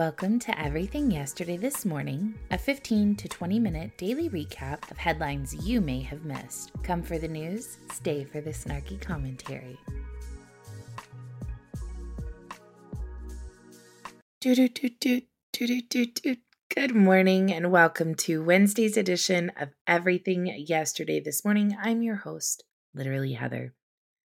Welcome to Everything Yesterday This Morning, a 15 to 20 minute daily recap of headlines you may have missed. Come for the news, stay for the snarky commentary. Good morning and welcome to Wednesday's edition of Everything Yesterday This Morning. I'm your host, literally Heather.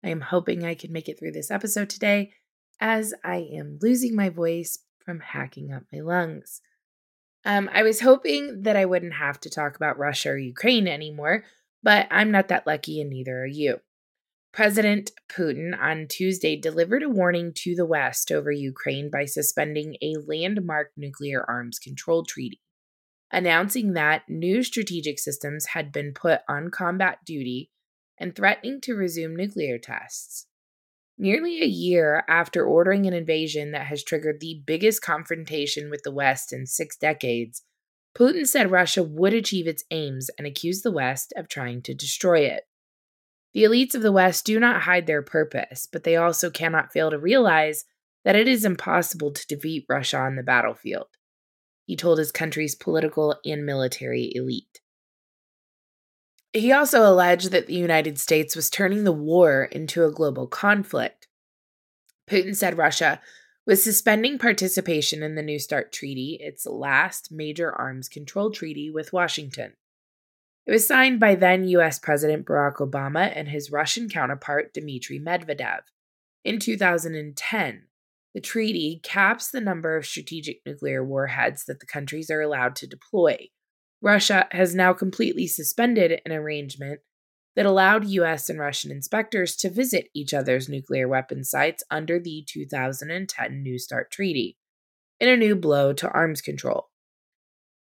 I am hoping I can make it through this episode today as I am losing my voice from hacking up my lungs. Um, I was hoping that I wouldn't have to talk about Russia or Ukraine anymore, but I'm not that lucky, and neither are you. President Putin on Tuesday delivered a warning to the West over Ukraine by suspending a landmark nuclear arms control treaty, announcing that new strategic systems had been put on combat duty and threatening to resume nuclear tests. Nearly a year after ordering an invasion that has triggered the biggest confrontation with the West in six decades, Putin said Russia would achieve its aims and accused the West of trying to destroy it. The elites of the West do not hide their purpose, but they also cannot fail to realize that it is impossible to defeat Russia on the battlefield. He told his country's political and military elite. He also alleged that the United States was turning the war into a global conflict. Putin said Russia was suspending participation in the New START Treaty, its last major arms control treaty with Washington. It was signed by then US President Barack Obama and his Russian counterpart Dmitry Medvedev. In 2010, the treaty caps the number of strategic nuclear warheads that the countries are allowed to deploy, Russia has now completely suspended an arrangement that allowed US and Russian inspectors to visit each other's nuclear weapon sites under the 2010 New START Treaty, in a new blow to arms control.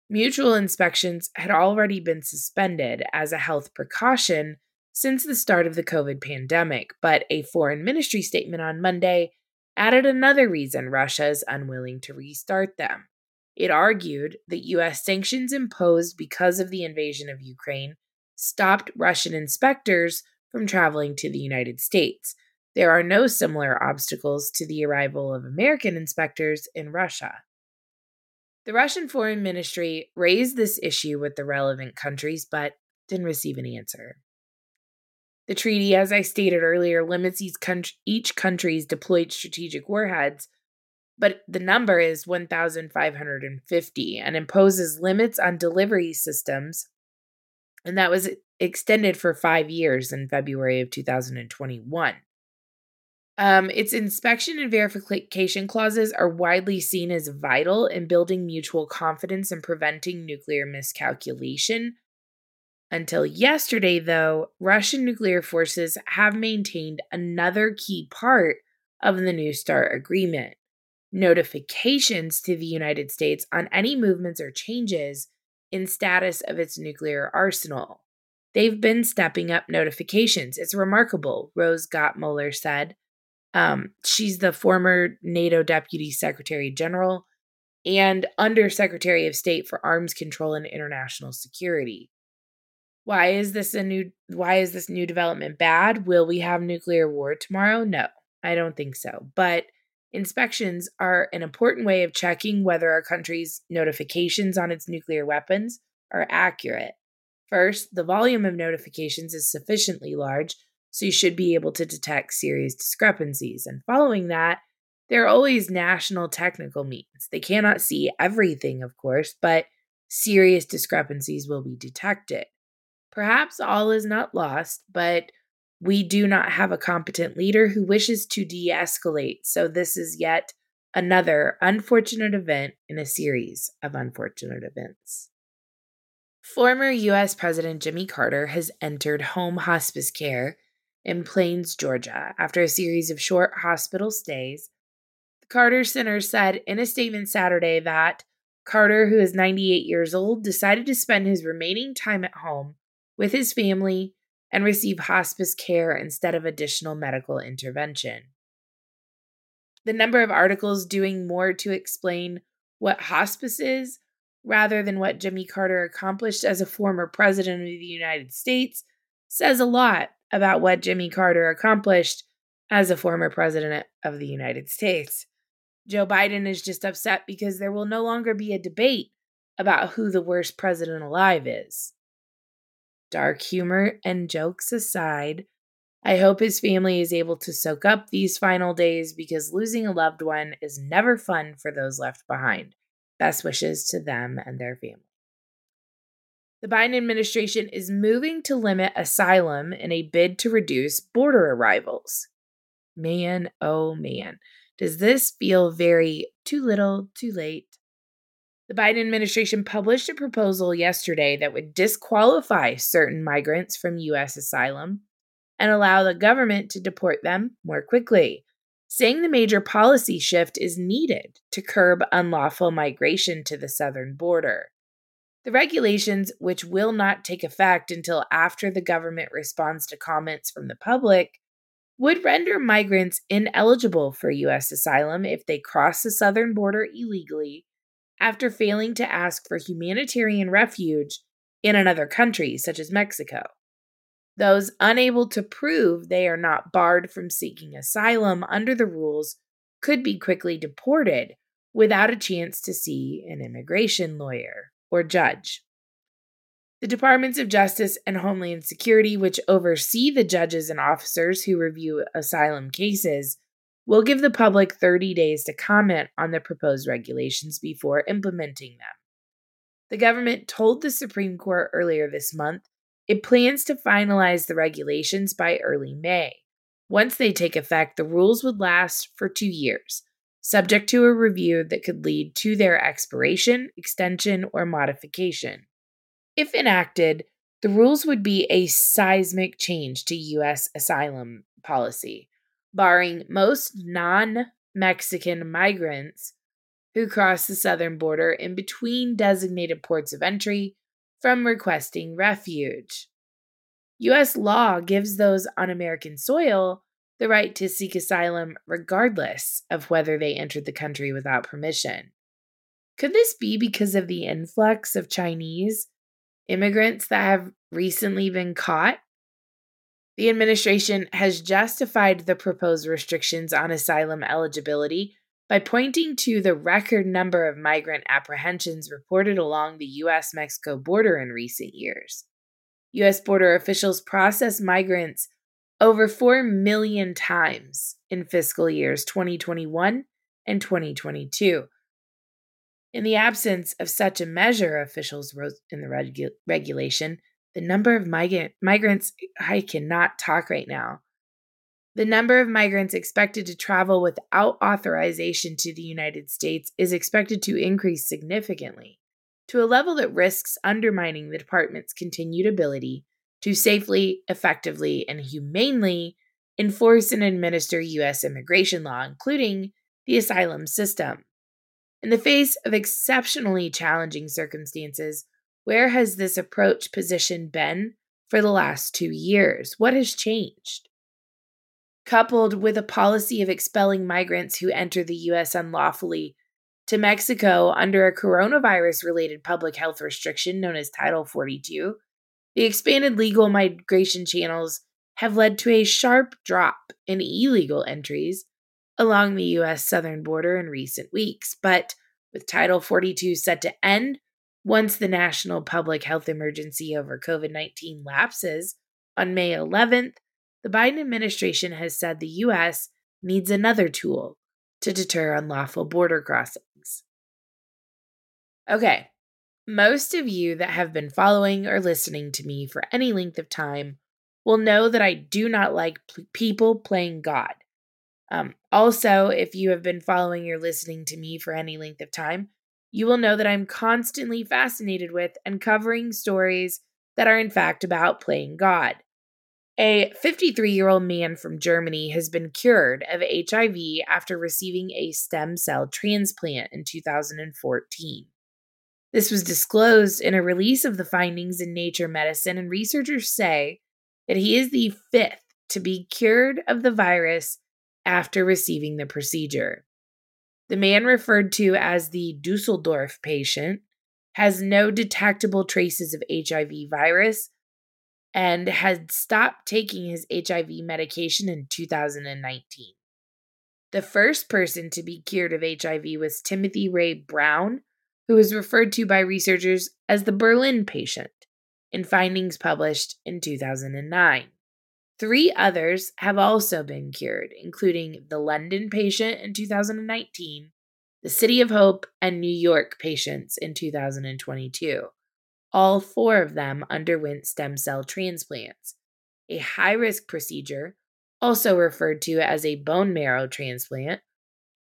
Mutual inspections had already been suspended as a health precaution since the start of the COVID pandemic, but a foreign ministry statement on Monday added another reason Russia is unwilling to restart them. It argued that U.S. sanctions imposed because of the invasion of Ukraine stopped Russian inspectors from traveling to the United States. There are no similar obstacles to the arrival of American inspectors in Russia. The Russian Foreign Ministry raised this issue with the relevant countries, but didn't receive an answer. The treaty, as I stated earlier, limits each country's deployed strategic warheads but the number is 1,550 and imposes limits on delivery systems. And that was extended for five years in February of 2021. Um, its inspection and verification clauses are widely seen as vital in building mutual confidence and preventing nuclear miscalculation. Until yesterday, though, Russian nuclear forces have maintained another key part of the New START agreement notifications to the United States on any movements or changes in status of its nuclear arsenal. They've been stepping up notifications. It's remarkable, Rose Gottemoeller said. Um, she's the former NATO Deputy Secretary General and Undersecretary of State for Arms Control and International Security. Why is this a new why is this new development bad? Will we have nuclear war tomorrow? No, I don't think so. But Inspections are an important way of checking whether a country's notifications on its nuclear weapons are accurate. First, the volume of notifications is sufficiently large, so you should be able to detect serious discrepancies. And following that, there are always national technical means. They cannot see everything, of course, but serious discrepancies will be detected. Perhaps all is not lost, but we do not have a competent leader who wishes to de escalate. So, this is yet another unfortunate event in a series of unfortunate events. Former U.S. President Jimmy Carter has entered home hospice care in Plains, Georgia, after a series of short hospital stays. The Carter Center said in a statement Saturday that Carter, who is 98 years old, decided to spend his remaining time at home with his family and receive hospice care instead of additional medical intervention. The number of articles doing more to explain what hospice is rather than what Jimmy Carter accomplished as a former president of the United States says a lot about what Jimmy Carter accomplished as a former president of the United States. Joe Biden is just upset because there will no longer be a debate about who the worst president alive is. Dark humor and jokes aside, I hope his family is able to soak up these final days because losing a loved one is never fun for those left behind. Best wishes to them and their family. The Biden administration is moving to limit asylum in a bid to reduce border arrivals. Man, oh man, does this feel very too little, too late? The Biden administration published a proposal yesterday that would disqualify certain migrants from U.S. asylum and allow the government to deport them more quickly, saying the major policy shift is needed to curb unlawful migration to the southern border. The regulations, which will not take effect until after the government responds to comments from the public, would render migrants ineligible for U.S. asylum if they cross the southern border illegally after failing to ask for humanitarian refuge in another country, such as Mexico. Those unable to prove they are not barred from seeking asylum under the rules could be quickly deported without a chance to see an immigration lawyer or judge. The Departments of Justice and Homeland Security, which oversee the judges and officers who review asylum cases, will give the public 30 days to comment on the proposed regulations before implementing them. The government told the Supreme Court earlier this month it plans to finalize the regulations by early May. Once they take effect, the rules would last for two years, subject to a review that could lead to their expiration, extension, or modification. If enacted, the rules would be a seismic change to U.S. asylum policy, barring most non Mexican migrants who cross the southern border in between designated ports of entry from requesting refuge. U.S. law gives those on American soil the right to seek asylum regardless of whether they entered the country without permission. Could this be because of the influx of Chinese immigrants that have recently been caught? The administration has justified the proposed restrictions on asylum eligibility by pointing to the record number of migrant apprehensions reported along the U.S. Mexico border in recent years. U.S. border officials processed migrants over 4 million times in fiscal years 2021 and 2022. In the absence of such a measure, officials wrote in the regu- regulation, the number of migrant- migrants, I cannot talk right now. The number of migrants expected to travel without authorization to the United States is expected to increase significantly to a level that risks undermining the department's continued ability to safely, effectively, and humanely enforce and administer U.S. immigration law, including the asylum system. In the face of exceptionally challenging circumstances, where has this approach position been for the last two years? What has changed? Coupled with a policy of expelling migrants who enter the U.S. unlawfully to Mexico under a coronavirus related public health restriction known as Title 42, the expanded legal migration channels have led to a sharp drop in illegal entries along the U.S. southern border in recent weeks. But with Title 42 set to end once the national public health emergency over COVID 19 lapses on May 11th, the Biden administration has said the U.S. needs another tool to deter unlawful border crossings. Okay, most of you that have been following or listening to me for any length of time will know that I do not like p- people playing God. Um, also, if you have been following or listening to me for any length of time, you will know that I'm constantly fascinated with and covering stories that are in fact about playing God. A 53 year old man from Germany has been cured of HIV after receiving a stem cell transplant in 2014. This was disclosed in a release of the findings in Nature Medicine, and researchers say that he is the fifth to be cured of the virus after receiving the procedure. The man referred to as the Dusseldorf patient has no detectable traces of HIV virus and had stopped taking his HIV medication in 2019. The first person to be cured of HIV was Timothy Ray Brown, who was referred to by researchers as the Berlin patient in findings published in 2009. Three others have also been cured, including the London patient in 2019, the City of Hope, and New York patients in 2022. All four of them underwent stem cell transplants, a high risk procedure, also referred to as a bone marrow transplant,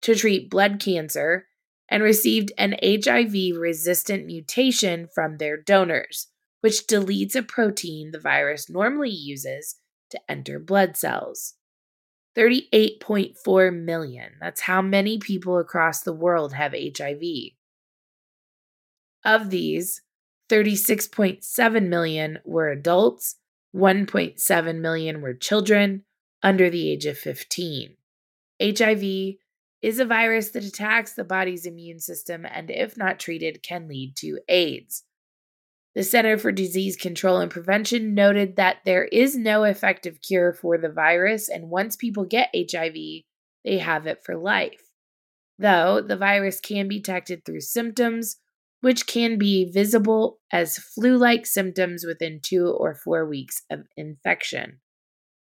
to treat blood cancer and received an HIV resistant mutation from their donors, which deletes a protein the virus normally uses to enter blood cells. 38.4 million. That's how many people across the world have HIV. Of these, 36.7 million were adults, 1.7 million were children under the age of 15. HIV is a virus that attacks the body's immune system and, if not treated, can lead to AIDS. The Center for Disease Control and Prevention noted that there is no effective cure for the virus, and once people get HIV, they have it for life. Though the virus can be detected through symptoms, which can be visible as flu like symptoms within two or four weeks of infection.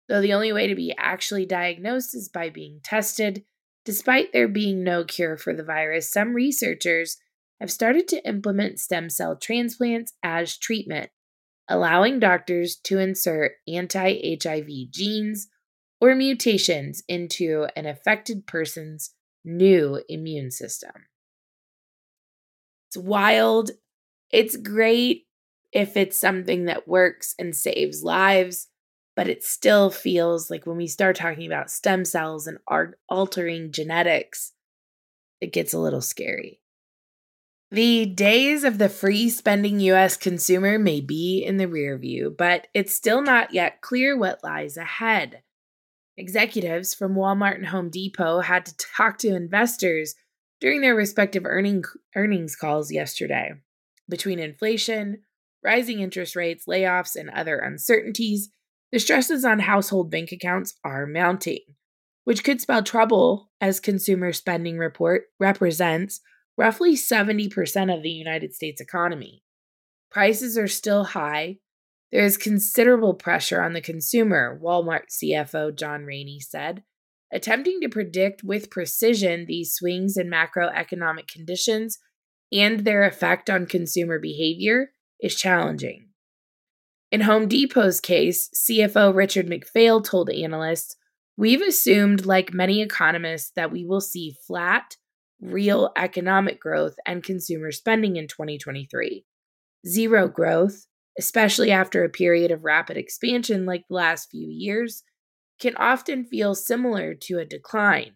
Though the only way to be actually diagnosed is by being tested, despite there being no cure for the virus, some researchers have started to implement stem cell transplants as treatment, allowing doctors to insert anti HIV genes or mutations into an affected person's new immune system. It's wild. It's great if it's something that works and saves lives, but it still feels like when we start talking about stem cells and altering genetics, it gets a little scary. The days of the free spending US consumer may be in the rear view, but it's still not yet clear what lies ahead. Executives from Walmart and Home Depot had to talk to investors during their respective earning, earnings calls yesterday. Between inflation, rising interest rates, layoffs, and other uncertainties, the stresses on household bank accounts are mounting, which could spell trouble as consumer spending report represents roughly 70% of the United States economy. Prices are still high. There is considerable pressure on the consumer, Walmart CFO John Rainey said. Attempting to predict with precision these swings in macroeconomic conditions and their effect on consumer behavior is challenging. In Home Depot's case, CFO Richard McPhail told analysts, We've assumed, like many economists, that we will see flat real economic growth and consumer spending in 2023. Zero growth, especially after a period of rapid expansion like the last few years, can often feel similar to a decline.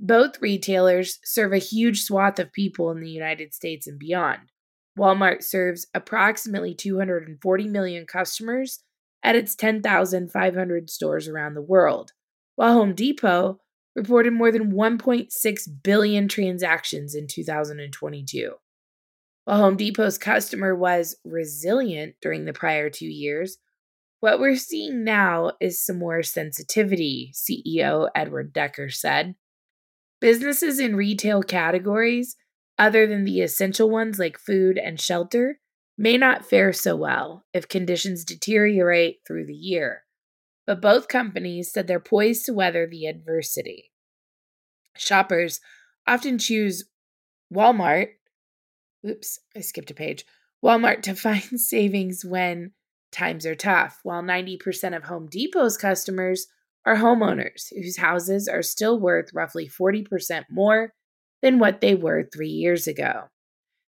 Both retailers serve a huge swath of people in the United States and beyond. Walmart serves approximately 240 million customers at its 10,500 stores around the world, while Home Depot reported more than 1.6 billion transactions in 2022. While Home Depot's customer was resilient during the prior two years, what we're seeing now is some more sensitivity, CEO Edward Decker said. Businesses in retail categories, other than the essential ones like food and shelter, may not fare so well if conditions deteriorate through the year but both companies said they're poised to weather the adversity. Shoppers often choose Walmart. Oops, I skipped a page. Walmart to find savings when times are tough, while 90% of Home Depot's customers are homeowners whose houses are still worth roughly 40% more than what they were three years ago.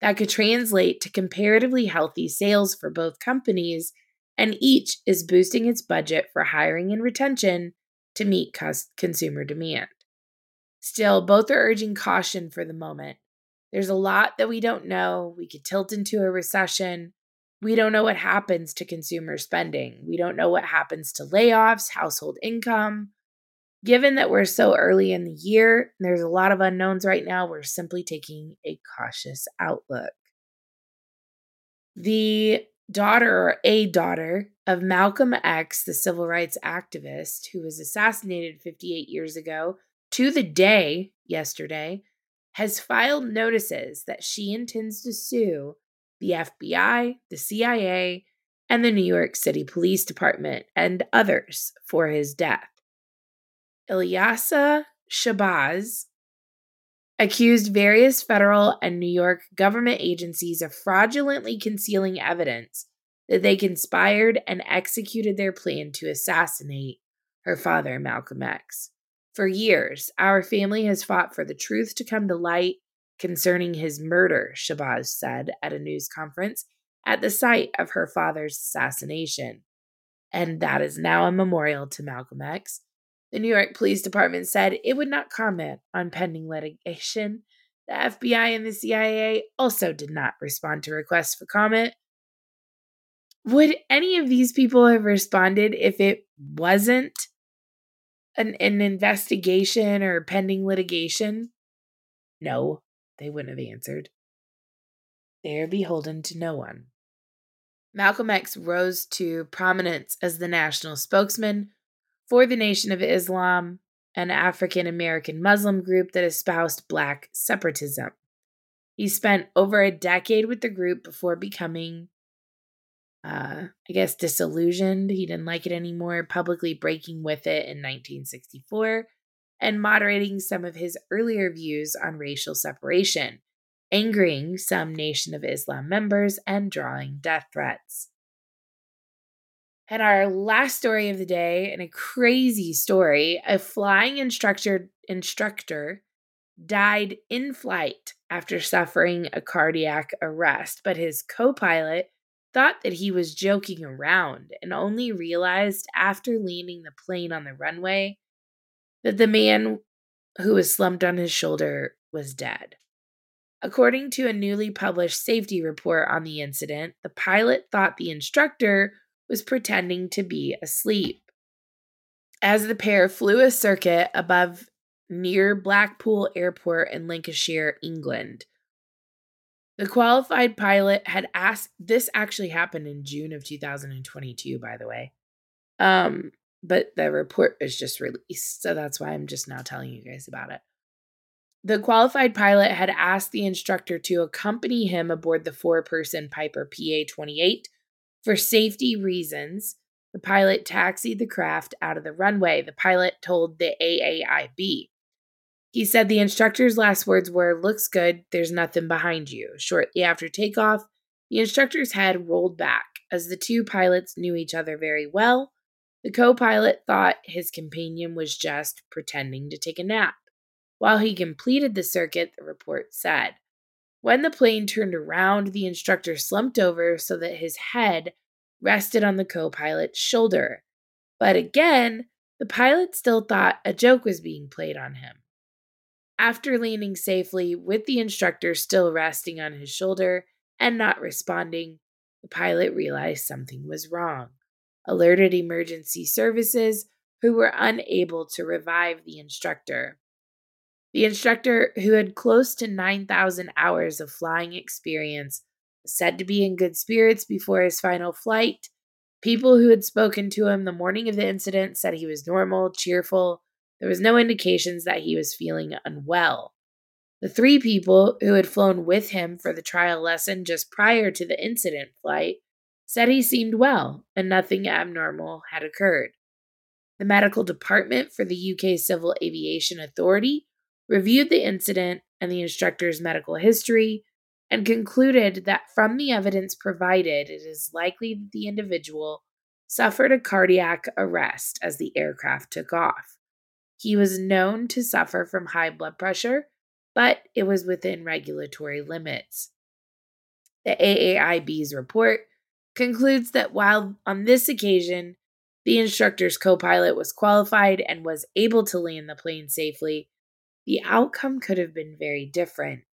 That could translate to comparatively healthy sales for both companies and each is boosting its budget for hiring and retention to meet consumer demand. Still, both are urging caution for the moment. There's a lot that we don't know. We could tilt into a recession. We don't know what happens to consumer spending. We don't know what happens to layoffs, household income. Given that we're so early in the year, there's a lot of unknowns right now, we're simply taking a cautious outlook. The daughter or a daughter of Malcolm X, the civil rights activist who was assassinated 58 years ago, to the day yesterday, has filed notices that she intends to sue the FBI, the CIA, and the New York City Police Department and others for his death. Ilyasah Shabazz accused various federal and New York government agencies of fraudulently concealing evidence that they conspired and executed their plan to assassinate her father, Malcolm X. For years, our family has fought for the truth to come to light concerning his murder, Shabazz said at a news conference at the site of her father's assassination. And that is now a memorial to Malcolm X. The New York Police Department said it would not comment on pending litigation. The FBI and the CIA also did not respond to requests for comment. Would any of these people have responded if it wasn't an, an investigation or pending litigation? No, they wouldn't have answered. They are beholden to no one. Malcolm X rose to prominence as the national spokesman for the Nation of Islam, an African American Muslim group that espoused black separatism. He spent over a decade with the group before becoming, uh, I guess, disillusioned. He didn't like it anymore, publicly breaking with it in 1964 and moderating some of his earlier views on racial separation angering some Nation of Islam members and drawing death threats. And our last story of the day, and a crazy story, a flying instructor instructor died in flight after suffering a cardiac arrest, but his co-pilot thought that he was joking around and only realized after landing the plane on the runway that the man who was slumped on his shoulder was dead. According to a newly published safety report on the incident, the pilot thought the instructor was pretending to be asleep. As the pair flew a circuit above near Blackpool Airport in Lancashire, England, the qualified pilot had asked this actually happened in June of 2022 by the way. Um but the report was just released, so that's why I'm just now telling you guys about it. The qualified pilot had asked the instructor to accompany him aboard the four person Piper PA 28 for safety reasons. The pilot taxied the craft out of the runway, the pilot told the AAIB. He said the instructor's last words were, Looks good, there's nothing behind you. Shortly after takeoff, the instructor's head rolled back. As the two pilots knew each other very well, the co pilot thought his companion was just pretending to take a nap. While he completed the circuit, the report said. When the plane turned around, the instructor slumped over so that his head rested on the co pilot's shoulder. But again, the pilot still thought a joke was being played on him. After landing safely, with the instructor still resting on his shoulder and not responding, the pilot realized something was wrong. Alerted emergency services, who were unable to revive the instructor. The instructor, who had close to 9,000 hours of flying experience, was said to be in good spirits before his final flight. People who had spoken to him the morning of the incident said he was normal, cheerful. There was no indications that he was feeling unwell. The three people who had flown with him for the trial lesson just prior to the incident flight said he seemed well and nothing abnormal had occurred. The medical department for the UK Civil Aviation Authority reviewed the incident and the instructor's medical history, and concluded that from the evidence provided, it is likely that the individual suffered a cardiac arrest as the aircraft took off. He was known to suffer from high blood pressure, but it was within regulatory limits. The AAIB's report concludes that while on this occasion the instructor's co pilot was qualified and was able to land the plane safely, the outcome could have been very different.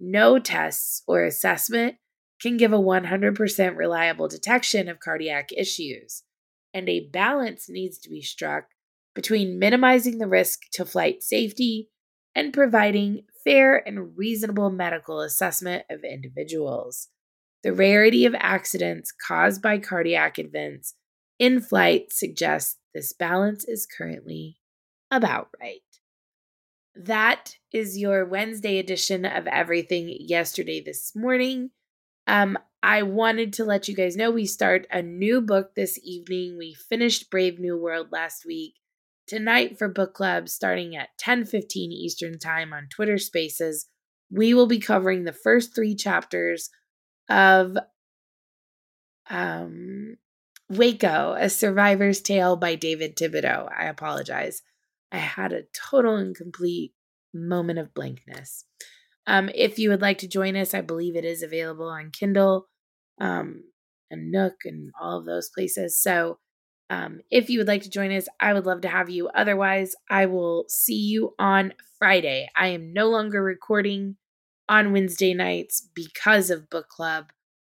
No tests or assessment can give a 100% reliable detection of cardiac issues, and a balance needs to be struck between minimizing the risk to flight safety and providing fair and reasonable medical assessment of individuals. The rarity of accidents caused by cardiac events in flight suggests this balance is currently about right. That is your Wednesday edition of Everything Yesterday This Morning. Um, I wanted to let you guys know we start a new book this evening. We finished Brave New World last week. Tonight for book club, starting at 10:15 Eastern Time on Twitter Spaces, we will be covering the first three chapters of um, Waco, A Survivor's Tale by David Thibodeau. I apologize. I had a total and complete moment of blankness. Um, if you would like to join us, I believe it is available on Kindle um, and Nook and all of those places. So um, if you would like to join us, I would love to have you. Otherwise, I will see you on Friday. I am no longer recording on Wednesday nights because of book club.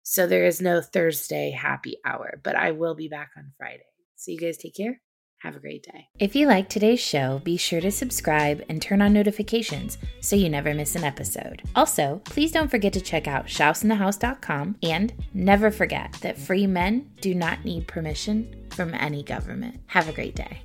So there is no Thursday happy hour, but I will be back on Friday. So you guys take care. Have a great day. If you like today's show, be sure to subscribe and turn on notifications so you never miss an episode. Also, please don't forget to check out shouseinthehouse.com and never forget that free men do not need permission from any government. Have a great day.